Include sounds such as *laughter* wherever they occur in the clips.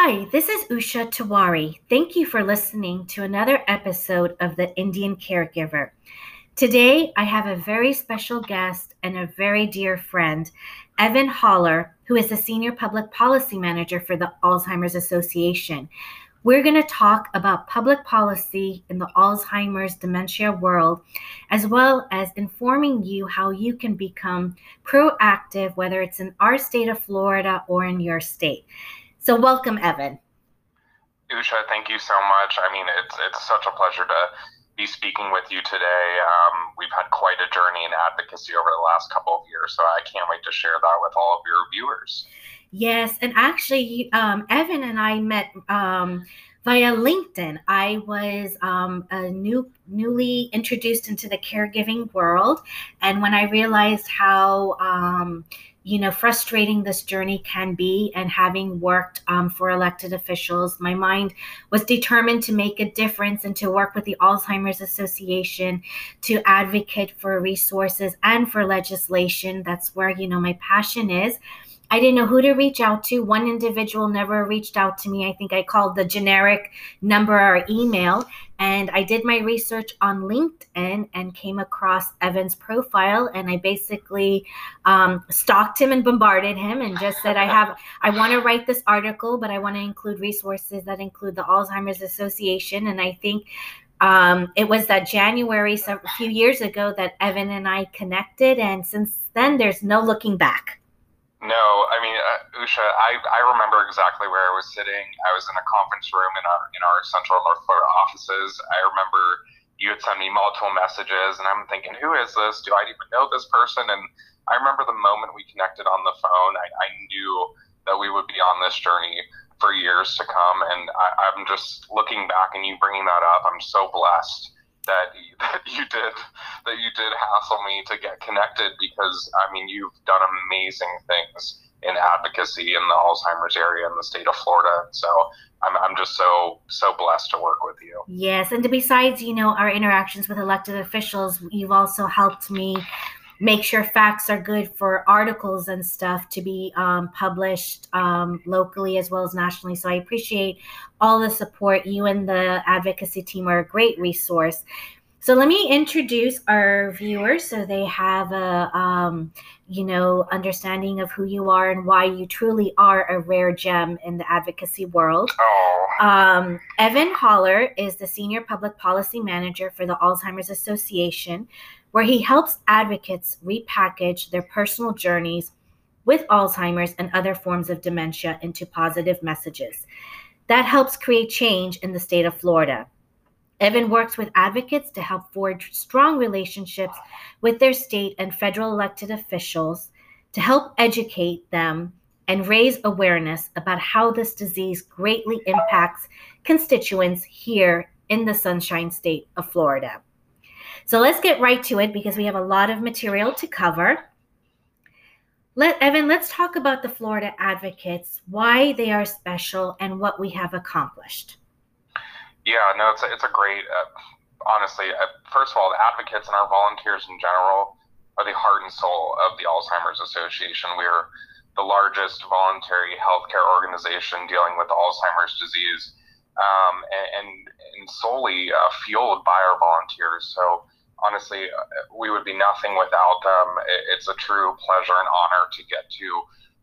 Hi, this is Usha Tiwari. Thank you for listening to another episode of The Indian Caregiver. Today, I have a very special guest and a very dear friend, Evan Holler, who is the Senior Public Policy Manager for the Alzheimer's Association. We're going to talk about public policy in the Alzheimer's dementia world, as well as informing you how you can become proactive, whether it's in our state of Florida or in your state. So, welcome, Evan. Usha, thank you so much. I mean, it's it's such a pleasure to be speaking with you today. Um, we've had quite a journey in advocacy over the last couple of years, so I can't wait to share that with all of your viewers. Yes, and actually, um, Evan and I met um, via LinkedIn. I was um, a new, newly introduced into the caregiving world, and when I realized how um, you know frustrating this journey can be and having worked um, for elected officials my mind was determined to make a difference and to work with the alzheimer's association to advocate for resources and for legislation. That's where you know my passion is I didn't know who to reach out to. One individual never reached out to me. I think I called the generic number or email. And I did my research on LinkedIn and came across Evan's profile. And I basically um, stalked him and bombarded him and just said, I have, I want to write this article, but I want to include resources that include the Alzheimer's Association. And I think um, it was that January, a few years ago, that Evan and I connected. And since then, there's no looking back. No, I mean, uh, Usha, I, I remember exactly where I was sitting. I was in a conference room in our in our Central North Florida offices. I remember you had sent me multiple messages, and I'm thinking, who is this? Do I even know this person? And I remember the moment we connected on the phone. I, I knew that we would be on this journey for years to come, and I, I'm just looking back and you bringing that up. I'm so blessed that *laughs* that you did that you did hassle me to get connected because I mean you've done amazing things in advocacy in the Alzheimer's area in the state of Florida. So I'm, I'm just so so blessed to work with you. Yes, and besides, you know, our interactions with elected officials, you've also helped me make sure facts are good for articles and stuff to be um, published um, locally as well as nationally. So I appreciate all the support. You and the advocacy team are a great resource. So let me introduce our viewers so they have a um, you know understanding of who you are and why you truly are a rare gem in the advocacy world. Oh. Um, Evan Holler is the senior public policy manager for the Alzheimer's Association, where he helps advocates repackage their personal journeys with Alzheimer's and other forms of dementia into positive messages. That helps create change in the state of Florida. Evan works with advocates to help forge strong relationships with their state and federal elected officials to help educate them and raise awareness about how this disease greatly impacts constituents here in the Sunshine State of Florida. So let's get right to it because we have a lot of material to cover. Let Evan, let's talk about the Florida advocates, why they are special, and what we have accomplished. Yeah, no, it's a, it's a great. Uh, honestly, uh, first of all, the advocates and our volunteers in general are the heart and soul of the Alzheimer's Association. We're the largest voluntary healthcare organization dealing with Alzheimer's disease, um, and, and, and solely uh, fueled by our volunteers. So honestly, uh, we would be nothing without them. It's a true pleasure and honor to get to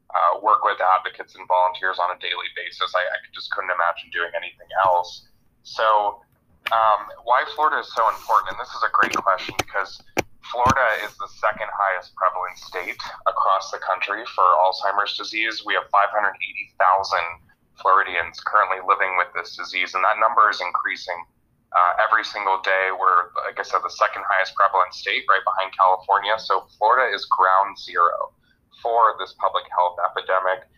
uh, work with advocates and volunteers on a daily basis. I, I just couldn't imagine doing anything else. So, um, why Florida is so important, and this is a great question because Florida is the second highest prevalent state across the country for Alzheimer's disease. We have 580,000 Floridians currently living with this disease, and that number is increasing uh, every single day. We're, like I said, the second highest prevalent state, right behind California. So Florida is ground zero for this public health epidemic.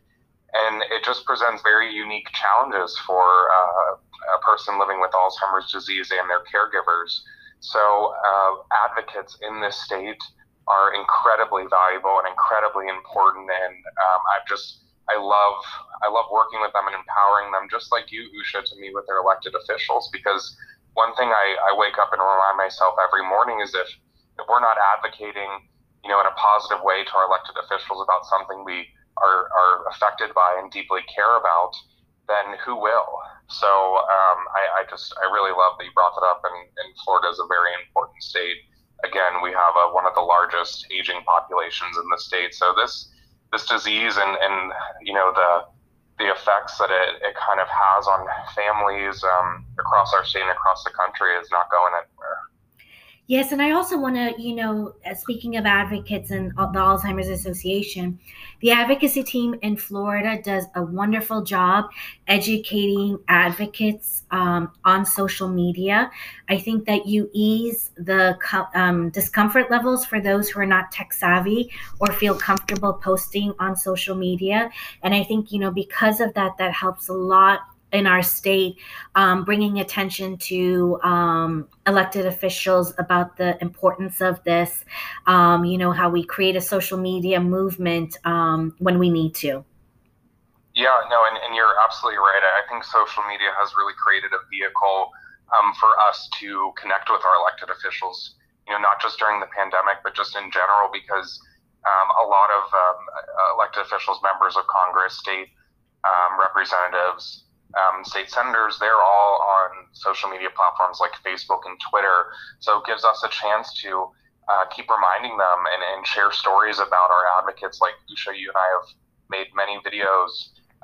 And it just presents very unique challenges for uh, a person living with Alzheimer's disease and their caregivers. So, uh, advocates in this state are incredibly valuable and incredibly important. And um, I just, I love, I love working with them and empowering them, just like you, Usha, to me with their elected officials, because one thing I, I wake up and remind myself every morning is if, if we're not advocating, you know, in a positive way to our elected officials about something we are, are affected by and deeply care about, then who will? So um, I, I, just I really love that you brought that up, and, and Florida is a very important state. Again, we have a, one of the largest aging populations in the state. So this this disease and, and you know the the effects that it, it kind of has on families um, across our state and across the country is not going anywhere. Yes, and I also want to, you know, uh, speaking of advocates and the Alzheimer's Association, the advocacy team in Florida does a wonderful job educating advocates um, on social media. I think that you ease the um, discomfort levels for those who are not tech savvy or feel comfortable posting on social media. And I think, you know, because of that, that helps a lot in our state, um, bringing attention to um, elected officials about the importance of this. Um, you know, how we create a social media movement um, when we need to. Yeah, no, and, and you're absolutely right. I think social media has really created a vehicle um, for us to connect with our elected officials, you know, not just during the pandemic, but just in general, because um, a lot of elected officials, members of Congress, state representatives, um, state senators, they're all on social media platforms like Facebook and Twitter. So it gives us a chance to uh, keep reminding them and, and share stories about our advocates. Like Usha, you and I have made many videos,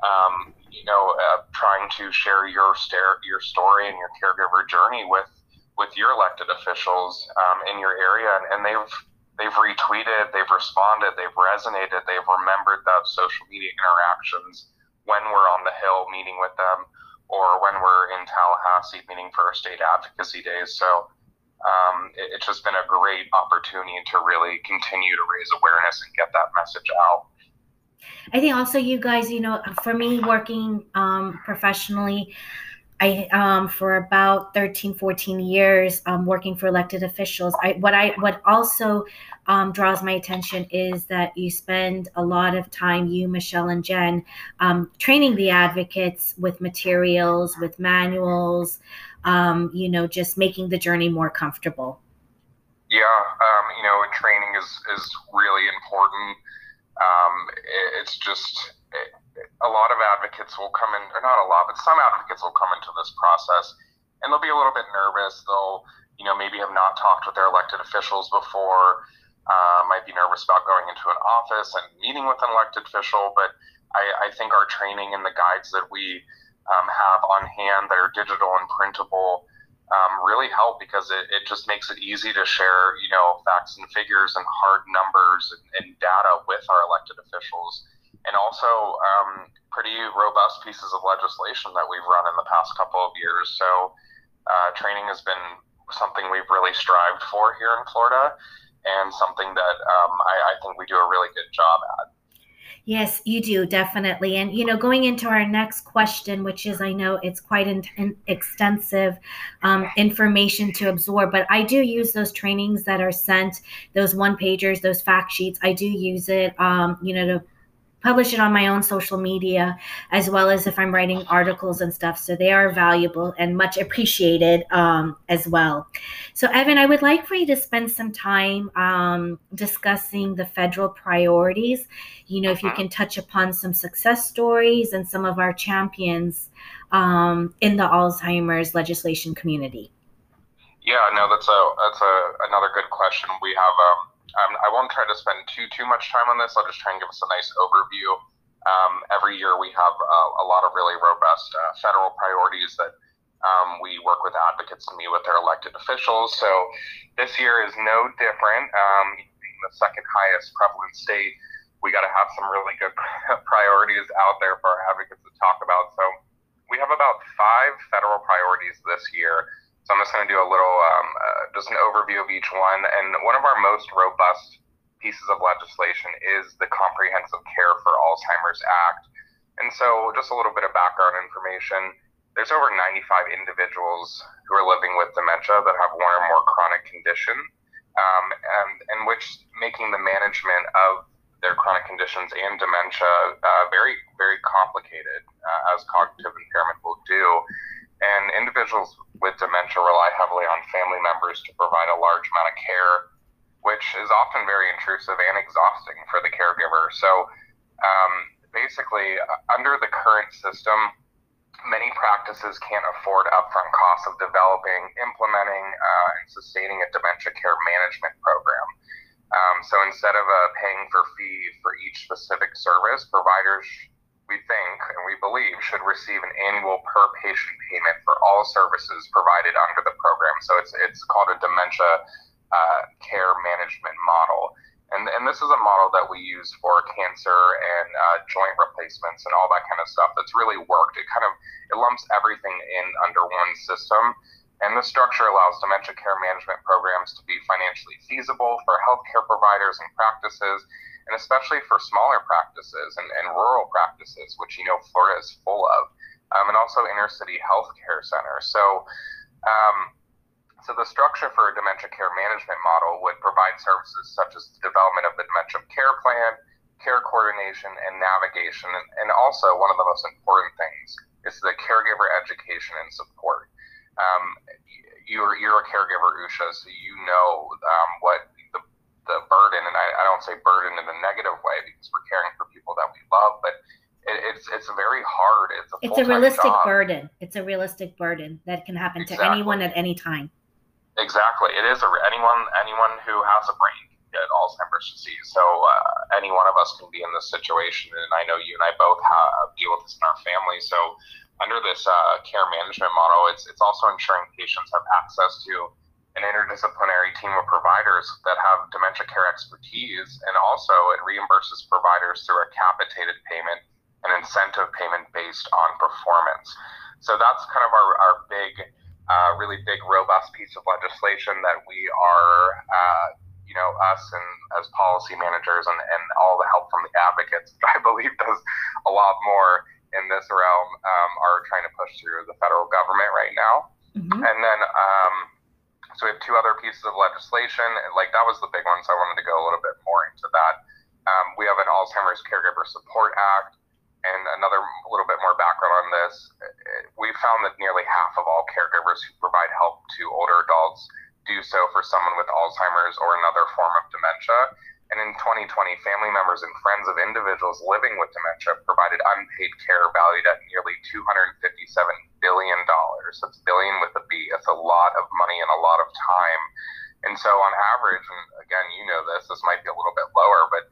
um, you know, uh, trying to share your your story and your caregiver journey with with your elected officials um, in your area, and, and they've they've retweeted, they've responded, they've resonated, they've remembered those social media interactions when we're on the Hill meeting with them or when we're in Tallahassee meeting for our state advocacy days. So um, it, it's just been a great opportunity to really continue to raise awareness and get that message out. I think also you guys, you know, for me working um, professionally, I um, for about 13, 14 years um, working for elected officials. I what I what also um, draws my attention is that you spend a lot of time, you, Michelle, and Jen, um, training the advocates with materials, with manuals, um, you know, just making the journey more comfortable. Yeah, um, you know, training is, is really important. It, it's just it, a lot advocates will come in, or not a lot, but some advocates will come into this process and they'll be a little bit nervous. They'll, you know, maybe have not talked with their elected officials before uh, might be nervous about going into an office and meeting with an elected official, but I, I think our training and the guides that we um, have on hand that are digital and printable um, really help because it, it just makes it easy to share, you know, facts and figures and hard numbers and, and data with our elected officials. And also um, pretty robust pieces of legislation that we've run in the past couple of years. So uh, training has been something we've really strived for here in Florida and something that um, I, I think we do a really good job at. Yes, you do definitely. And you know, going into our next question, which is I know it's quite an, extensive um, information to absorb, but I do use those trainings that are sent, those one pagers, those fact sheets. I do use it, um, you know, to publish it on my own social media as well as if I'm writing articles and stuff. So they are valuable and much appreciated um, as well. So, Evan, I would like for you to spend some time um, discussing the federal priorities. You know, if you uh-huh. can touch upon some success stories and some of our champions um, in the Alzheimer's legislation community. Yeah, no, that's a that's a another good question. We have um, I won't try to spend too too much time on this. I'll just try and give us a nice overview. Um, every year we have uh, a lot of really robust uh, federal priorities that um, we work with advocates to meet with their elected officials. So this year is no different. Um, being the second highest prevalent state, we got to have some really good *laughs* priorities out there for our advocates to talk about. So we have about five federal priorities this year. So I'm just going to do a little, um, uh, just an overview of each one. And one of our most robust pieces of legislation is the Comprehensive Care for Alzheimer's Act. And so, just a little bit of background information. There's over 95 individuals who are living with dementia that have one or more chronic condition, um, and which making the management of their chronic conditions and dementia uh, very, very complicated, uh, as cognitive impairment will do. And individuals with dementia rely heavily on family members to provide a large amount of care, which is often very intrusive and exhausting for the caregiver. So, um, basically, uh, under the current system, many practices can't afford upfront costs of developing, implementing, uh, and sustaining a dementia care management program. Um, so instead of uh, paying for fee for each specific service, providers, we think and we believe, should receive an annual per patient payment for all services provided under the program. So it's it's called a dementia uh, care management model. And, and this is a model that we use for cancer and uh, joint replacements and all that kind of stuff. That's really worked. It kind of it lumps everything in under one system and this structure allows dementia care management programs to be financially feasible for healthcare providers and practices, and especially for smaller practices and, and rural practices, which you know Florida is full of, um, and also inner city healthcare centers. So, um, so the structure for a dementia care management model would provide services such as the development of the dementia care plan, care coordination, and navigation, and, and also one of the most important things is the caregiver education and support um, you're you're a caregiver, Usha, so you know um, what the the burden, and I, I don't say burden in a negative way because we're caring for people that we love, but it, it's it's very hard. It's a it's a realistic job. burden. It's a realistic burden that can happen exactly. to anyone at any time. Exactly, it is a, anyone anyone who has a brain can get Alzheimer's disease. So uh, any one of us can be in this situation, and I know you and I both have, deal with this in our family. So under this uh, care management model, it's it's also ensuring patients have access to an interdisciplinary team of providers that have dementia care expertise, and also it reimburses providers through a capitated payment and incentive payment based on performance. So that's kind of our, our big, uh, really big, robust piece of legislation that we are, uh, you know, us and as policy managers and, and all the help from the advocates, *laughs* I believe does a lot more in this realm um, are trying to push through the federal government right now. Mm-hmm. And then, um, so we have two other pieces of legislation. Like that was the big one, so I wanted to go a little bit more into that. Um, we have an Alzheimer's Caregiver Support Act. And another little bit more background on this, we found that nearly half of all caregivers who provide help to older adults do so for someone with Alzheimer's or another form of dementia. And in 2020, family members and friends of individuals living with dementia provided unpaid care valued at nearly $257 billion. That's billion with a B. That's a lot of money and a lot of time. And so, on average, and again, you know this, this might be a little bit lower, but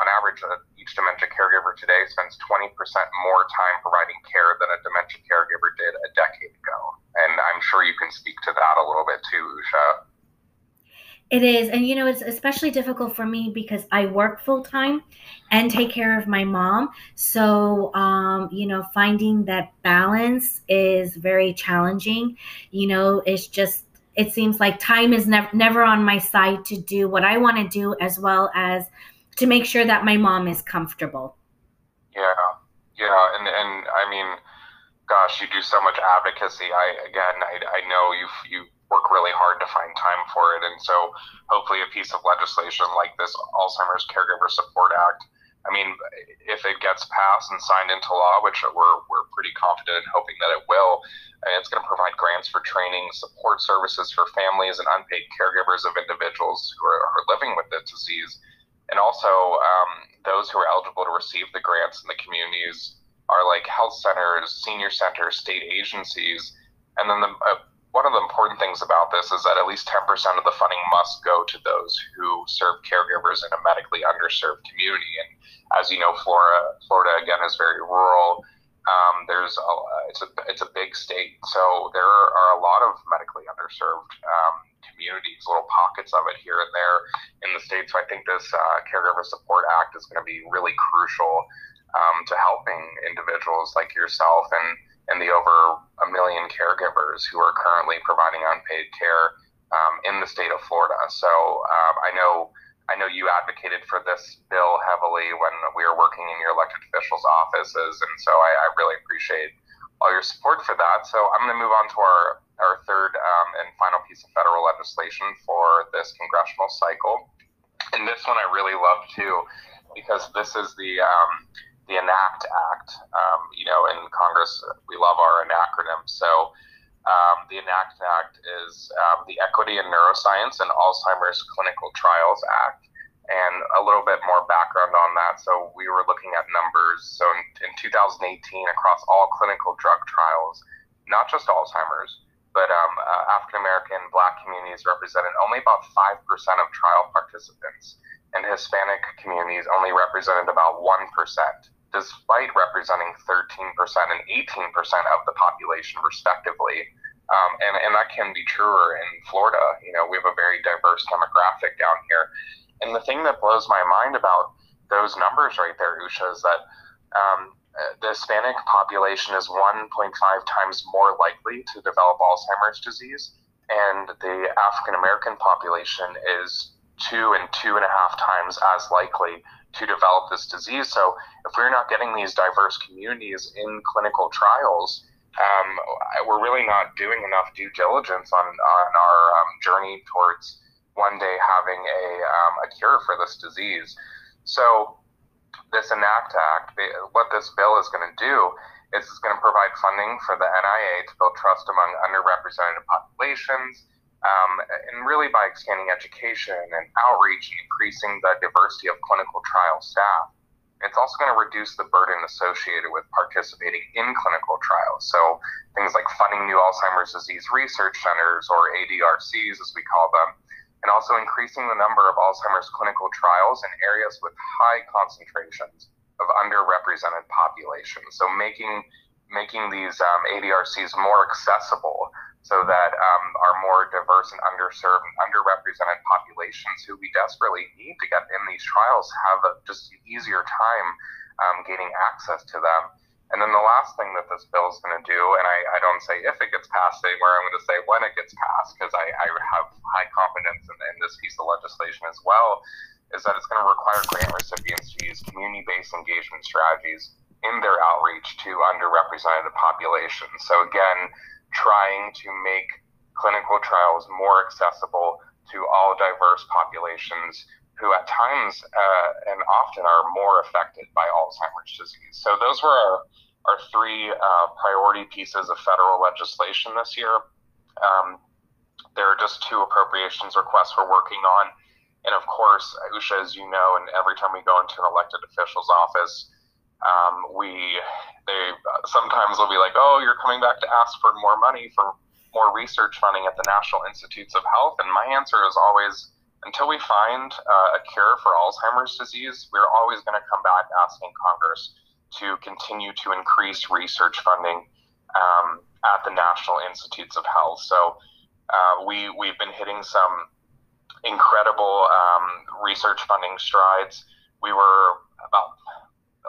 on average, uh, each dementia caregiver today spends 20% more time providing care than a dementia caregiver did a decade ago. And I'm sure you can speak to that a little bit too, Usha. It is. And, you know, it's especially difficult for me because I work full time and take care of my mom. So, um, you know, finding that balance is very challenging. You know, it's just, it seems like time is never never on my side to do what I want to do as well as to make sure that my mom is comfortable. Yeah. Yeah, and and I mean, gosh, you do so much advocacy. I again, I, I know you you work really hard to find time for it. And so hopefully a piece of legislation like this Alzheimer's Caregiver Support Act, I mean, if it gets passed and signed into law, which we're, we're pretty confident in hoping that it will, it's going to provide grants for training, support services for families and unpaid caregivers of individuals who are, are living with the disease. And also, um, those who are eligible to receive the grants in the communities are like health centers, senior centers, state agencies, and then the uh, one of the important things about this is that at least 10% of the funding must go to those who serve caregivers in a medically underserved community. And as you know, Florida, Florida again is very rural. Um, there's a, it's a it's a big state, so there are a lot of medically underserved um, communities, little pockets of it here and there in the state. So I think this uh, Caregiver Support Act is going to be really crucial um, to helping individuals like yourself and and the over a million caregivers who are currently providing unpaid care um, in the state of Florida. So um, I know I know you advocated for this bill heavily when we were working in your elected officials' offices, and so I, I really appreciate all your support for that. So I'm going to move on to our our third um, and final piece of federal legislation for this congressional cycle, and this one I really love too because this is the um, the ENACT Act. Um, you know, in Congress, we love our acronym. So, um, the ENACT Act is um, the Equity in Neuroscience and Alzheimer's Clinical Trials Act. And a little bit more background on that. So we were looking at numbers. So in, in 2018, across all clinical drug trials, not just Alzheimer's, but um, uh, African American, Black communities represented only about 5% of trial participants, and Hispanic communities only represented about 1%, despite representing 13% and 18% of the population, respectively. Um, and, and that can be truer in Florida. You know, we have a very diverse demographic down here. And the thing that blows my mind about those numbers right there, Usha, is that um, the Hispanic population is 1.5 times more likely to develop Alzheimer's disease, and the African American population is two and two and a half times as likely to develop this disease. So, if we're not getting these diverse communities in clinical trials, um, we're really not doing enough due diligence on, on our um, journey towards one day having a, um, a cure for this disease. So, this ENACT Act, what this bill is going to do is it's going to provide funding for the NIA to build trust among underrepresented populations. Um, and really by expanding education and outreach and increasing the diversity of clinical trial staff. It's also going to reduce the burden associated with participating in clinical trials. So things like funding new Alzheimer's disease research centers or ADRCs, as we call them, and also increasing the number of Alzheimer's clinical trials in areas with high concentrations of underrepresented populations. So making making these um, ADRCs more accessible so that um, our more diverse and underserved and underrepresented populations who we desperately need to get in these trials have a just easier time um, gaining access to them. And then the last thing that this bill is going to do, and I, I, don't say if it gets passed anymore, I'm going to say when it gets passed because I, I, have high confidence in, in this piece of legislation as well, is that it's going to require grant recipients to use community based engagement strategies in their outreach to underrepresented populations. So, again, trying to make clinical trials more accessible to all diverse populations who at times uh, and often are more affected by Alzheimer's disease. So those were our, our three uh, priority pieces of federal legislation this year. Um, there are just two appropriations requests we're working on. And of course, Usha, as you know, and every time we go into an elected official's office, um, we they sometimes will be like, "Oh, you're coming back to ask for more money for more research funding at the National Institutes of Health," and my answer is always, until we find uh, a cure for Alzheimer's disease, we're always going to come back asking Congress to continue to increase research funding um, at the National Institutes of Health. So uh, we we've been hitting some incredible um, research funding strides. We were about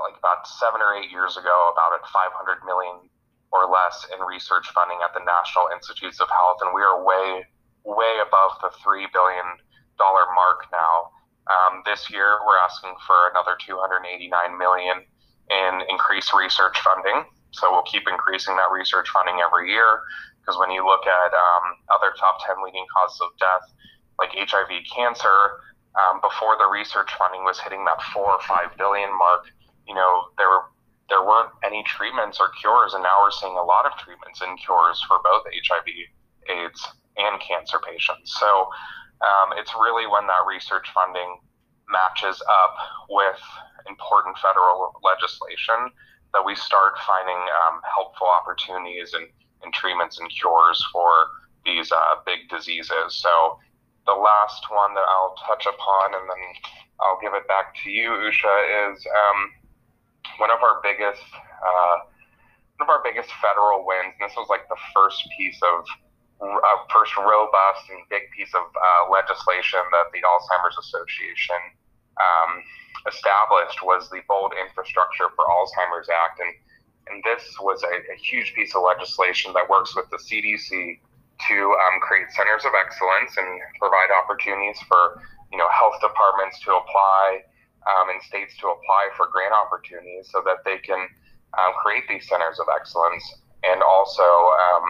like about seven or eight years ago, about at 500 million or less in research funding at the National Institutes of Health, and we are way, way above the three billion dollar mark now. Um, this year, we're asking for another 289 million in increased research funding. So we'll keep increasing that research funding every year because when you look at um, other top 10 leading causes of death, like HIV cancer, um, before the research funding was hitting that four or five billion mark, you know, there there weren't any treatments or cures, and now we're seeing a lot of treatments and cures for both HIV, AIDS, and cancer patients. So um, it's really when that research funding matches up with important federal legislation that we start finding um, helpful opportunities and, and, treatments and cures for these uh, big diseases. So the last one that I'll touch upon, and then I'll give it back to you, Usha, is um, one of our biggest uh, one of our biggest federal wins. And this was like the first piece of uh, first robust and big piece of uh, legislation that the Alzheimer's Association um, established was the Bold Infrastructure for Alzheimer's Act, and and this was a, a huge piece of legislation that works with the CDC to um, create centers of excellence and provide opportunities for you know health departments to apply um, states to apply for grant opportunities so that they can um, create these centers of excellence and also um,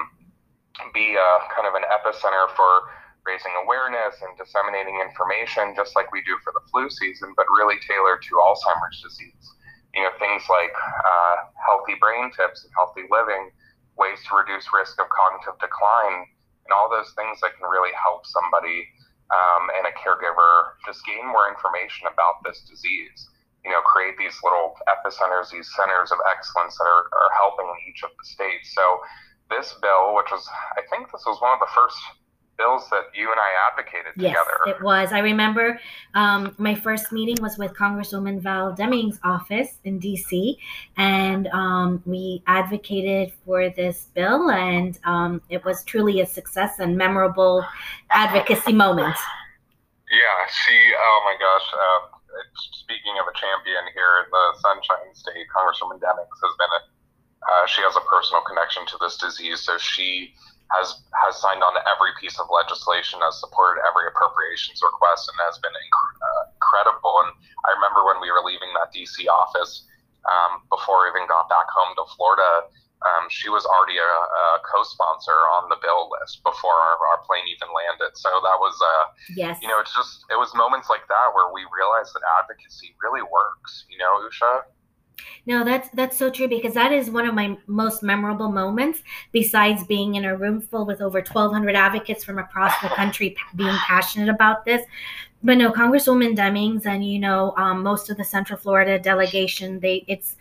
be a, kind of an epicenter for raising awareness and disseminating information, just like we do for the flu season, but really tailored to Alzheimer's disease. You know, things like uh, healthy brain tips and healthy living, ways to reduce risk of cognitive decline, and all those things that can really help somebody um, and a caregiver just gain more information about this disease. You know, create these little epicenters, these centers of excellence that are, are helping in each of the states. So, this bill, which was, I think this was one of the first bills that you and I advocated yes, together. It was. I remember um, my first meeting was with Congresswoman Val Demings' office in DC, and um, we advocated for this bill, and um, it was truly a success and memorable advocacy moment. Yeah, she, oh my gosh. Uh, speaking of a champion here, the Sunshine State, Congresswoman Demings has been a, uh, she has a personal connection to this disease, so she has has signed on to every piece of legislation, has supported every appropriations request, and has been inc- uh, incredible. And I remember when we were leaving that DC office um, before we even got back home to Florida. Um, she was already a, a, co-sponsor on the bill list before our, our plane even landed. So that was, uh, yes, you know, it's just it was moments like that where we realized that advocacy really works. You know, Usha. No, that's that's so true because that is one of my most memorable moments. Besides being in a room full with over 1,200 advocates from across the country being passionate about this, but no, Congresswoman Demings and you know um, most of the Central Florida delegation, they it's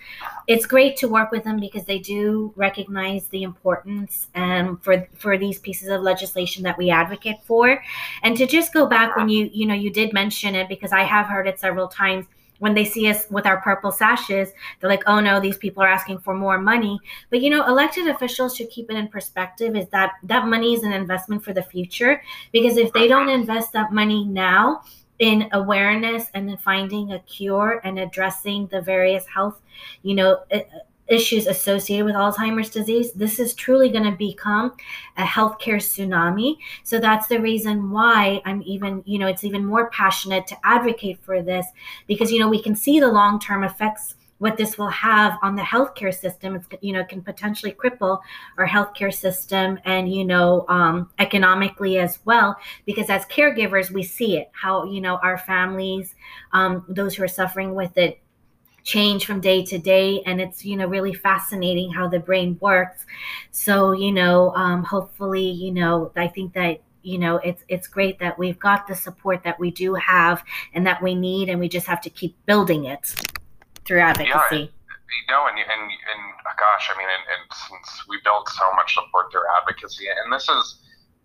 it's great to work with them because they do recognize the importance um, for for these pieces of legislation that we advocate for, and to just go back when you you know you did mention it because I have heard it several times when they see us with our purple sashes, they're like, oh no, these people are asking for more money. But you know, elected officials should keep it in perspective is that that money is an investment for the future. Because if they don't invest that money now, in awareness and in finding a cure and addressing the various health, you know, eh, issues associated with Alzheimer's disease, this is truly going to become a healthcare tsunami. So that's the reason why I'm even, you know, it's even more passionate to advocate for this because, you know, we can see the long term effects what this will have on the healthcare system it's you know can potentially cripple our healthcare system and you know um, economically as well because as caregivers we see it how you know our families um, those who are suffering with it change from day to day and it's you know really fascinating how the brain works. So you know um, hopefully you know i think that you know it's it's great that we've got the support that we do have and that we need and we just have to keep building it through advocacy. yeah, you know and, and and gosh i mean and, and since we built so much support through advocacy and this is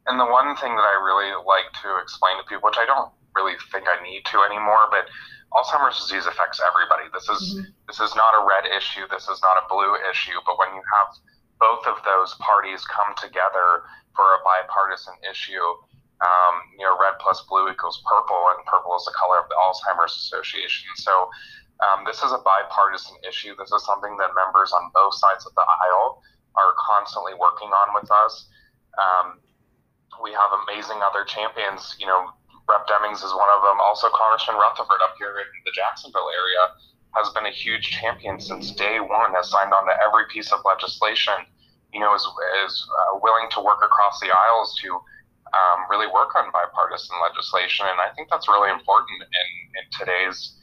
and the one thing that i really like to explain to people which i don't really think i need to anymore but Alzheimer's disease affects everybody. This is mm-hmm. this is not a red issue. This is not a blue issue. But when you have both of those parties come together for a bipartisan issue, um, you know, red plus blue equals purple, and purple is the color of the Alzheimer's Association. So um, this is a bipartisan issue. This is something that members on both sides of the aisle are constantly working on with us. Um, we have amazing other champions. You know, Rep Demings is one of them. Also, Congressman Rutherford up here in the Jacksonville area has been a huge champion since day one. Has signed on to every piece of legislation. You know, is is uh, willing to work across the aisles to um, really work on bipartisan legislation, and I think that's really important in in today's.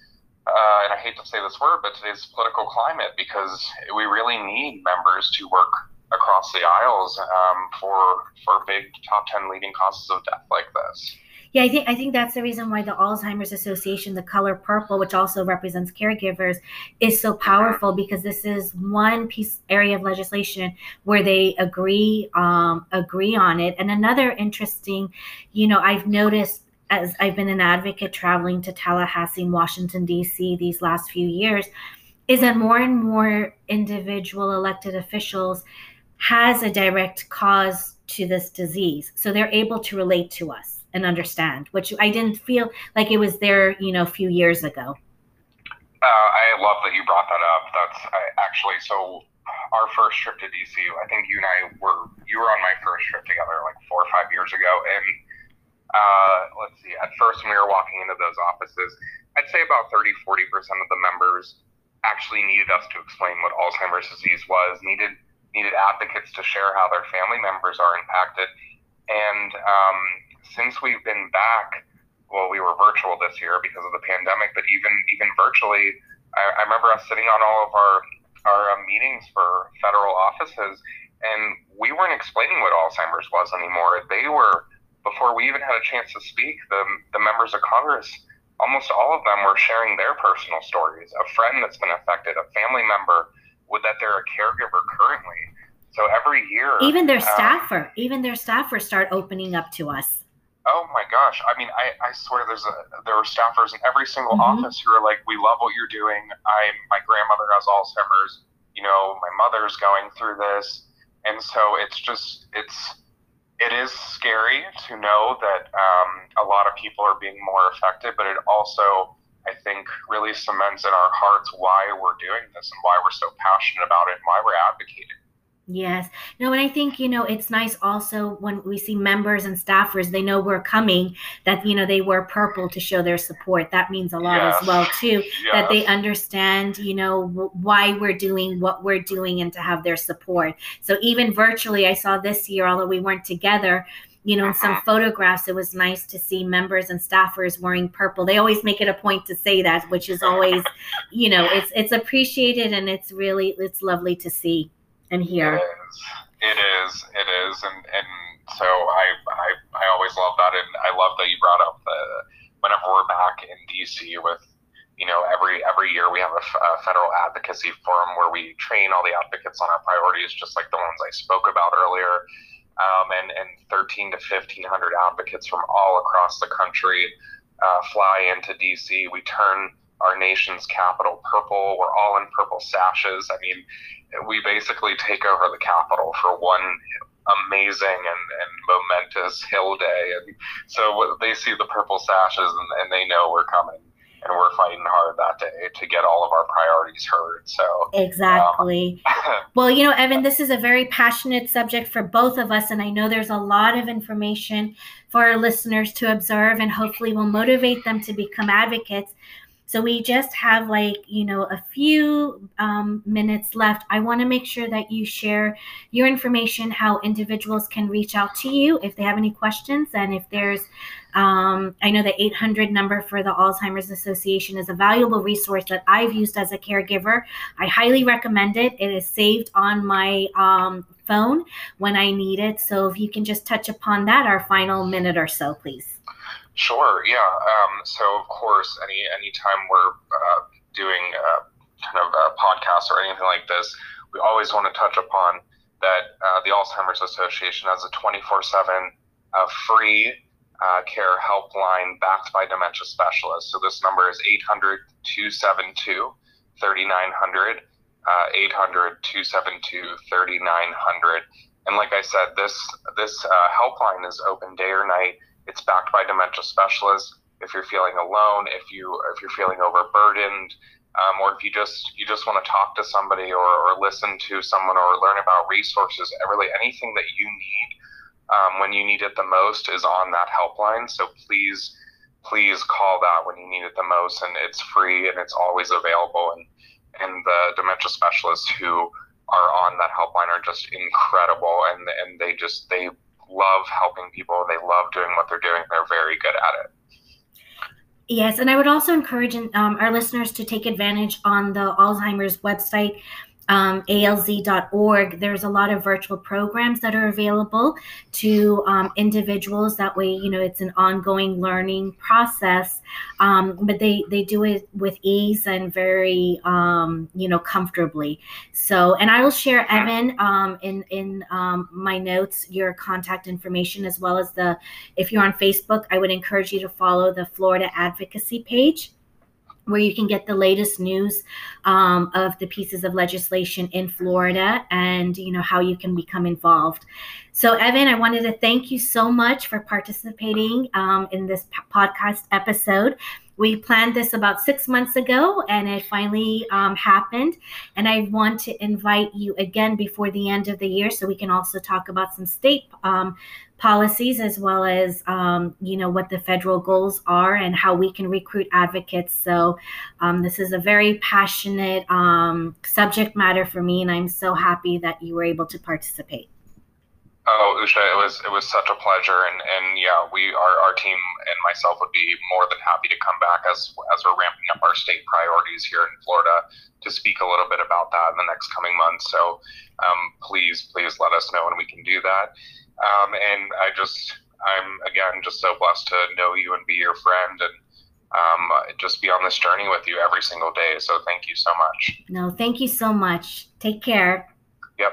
Uh, and I hate to say this word, but today's political climate, because we really need members to work across the aisles um, for for big top ten leading causes of death like this. Yeah, I think I think that's the reason why the Alzheimer's Association, the color purple, which also represents caregivers, is so powerful because this is one piece area of legislation where they agree um, agree on it. And another interesting, you know, I've noticed as I've been an advocate traveling to Tallahassee Washington D.C. these last few years, is that more and more individual elected officials has a direct cause to this disease, so they're able to relate to us and understand, which I didn't feel like it was there, you know, a few years ago. Uh, I love that you brought that up. That's actually so. Our first trip to DC, I think you and I were you were on my first trip together like four or five years ago, and uh, let's see. At first, when we were walking into those offices, I'd say about 30, 40 percent of the members actually needed us to explain what Alzheimer's disease was. needed needed advocates to share how their family members are impacted, and um, since we've been back, well, we were virtual this year because of the pandemic, but even even virtually, I, I remember us sitting on all of our our uh, meetings for federal offices, and we weren't explaining what Alzheimer's was anymore. They were before we even had a chance to speak, the, the members of Congress, almost all of them were sharing their personal stories. A friend that's been affected, a family member, with that they're a caregiver currently. So every year, even their um, staffer, even their staffer start opening up to us. Oh my gosh! I mean, I, I swear there's a there are staffers in every single mm-hmm. office who are like, "We love what you're doing." I my grandmother has Alzheimer's. You know, my mother's going through this, and so it's just it's it is scary to know that um, a lot of people are being more affected, but it also, I think, really cements in our hearts why we're doing this and why we're so passionate about it and why we're advocating. Yes. No, and I think, you know, it's nice also when we see members and staffers, they know we're coming, that, you know, they wear purple to show their support. That means a lot yes. as well, too, yes. that they understand, you know, w- why we're doing what we're doing and to have their support. So even virtually, I saw this year, although we weren't together, you know, in some uh-huh. photographs, it was nice to see members and staffers wearing purple. They always make it a point to say that, which is always, *laughs* you know, it's it's appreciated and it's really it's lovely to see and hear. It is. It is. And and so I I I always love that, and I love that you brought up the whenever we're back in DC with you know every every year we have a, a, federal advocacy forum where we train all the advocates on our priorities just like the ones i spoke about earlier um, and and 13 to 1500 advocates from all across the country uh, fly into dc we turn our nation's capital purple we're all in purple sashes i mean we basically take over the capital for one amazing and, and momentous hill day. And so they see the purple sashes and, and they know we're coming and we're fighting hard that day to get all of our priorities heard. So exactly. Um, *laughs* well, you know, Evan, this is a very passionate subject for both of us, and I know there's a lot of information for our listeners to observe, and hopefully, will motivate them to become advocates. So we just have like, you know, a few um, minutes left. I want to make sure that you share your information, how individuals can reach out to you if they have any questions. And if there's, um, I know the 800 number for the Alzheimer's Association is a valuable resource that I've used as a caregiver. I highly recommend it. It is saved on my um, phone when I need it. So if you can just touch upon that, our final minute or so, please. Sure. Yeah. Um, so of course, any anytime we're uh, doing uh, kind of a podcast or anything like this, we always want to touch upon that uh, the Alzheimer's Association has a 24/7 uh, free uh, care helpline backed by dementia specialists. So this number is 800 272 3900. 800 272 3900 and like i said this this helpline is open day or night it's backed by dementia specialists. If you're feeling alone, if you if you're feeling overburdened, um, or if you just you just want to talk to somebody or, or listen to someone or learn about resources, really anything that you need um, when you need it the most is on that helpline. So please please call that when you need it the most, and it's free and it's always available. And and the dementia specialists who are on that helpline are just incredible, and and they just they love helping people. They love doing what they're doing. They're very good at it. Yes, and I would also encourage um, our listeners to take advantage on the Alzheimer's website um, alz.org, there's a lot of virtual programs that are available to um, individuals. That way, you know, it's an ongoing learning process, um, but they they do it with ease and very, um, you know, comfortably. So, and I will share Evan um, in in um, my notes your contact information as well as the. If you're on Facebook, I would encourage you to follow the Florida Advocacy page where you can get the latest news um, of the pieces of legislation in Florida and you know how you can become involved. So, Evan, I wanted to thank you so much for participating um, in this podcast episode. We planned this about six months ago and it finally um, happened. And I want to invite you again before the end of the year so we can also talk about some state um, policies as well as um, you know what the federal goals are and how we can recruit advocates so um, this is a very passionate um, subject matter for me and i'm so happy that you were able to participate Oh, Usha, it was it was such a pleasure, and, and yeah, we our, our team and myself would be more than happy to come back as as we're ramping up our state priorities here in Florida to speak a little bit about that in the next coming months. So, um, please, please let us know when we can do that. Um, and I just I'm again just so blessed to know you and be your friend and um, just be on this journey with you every single day. So thank you so much. No, thank you so much. Take care. Yep.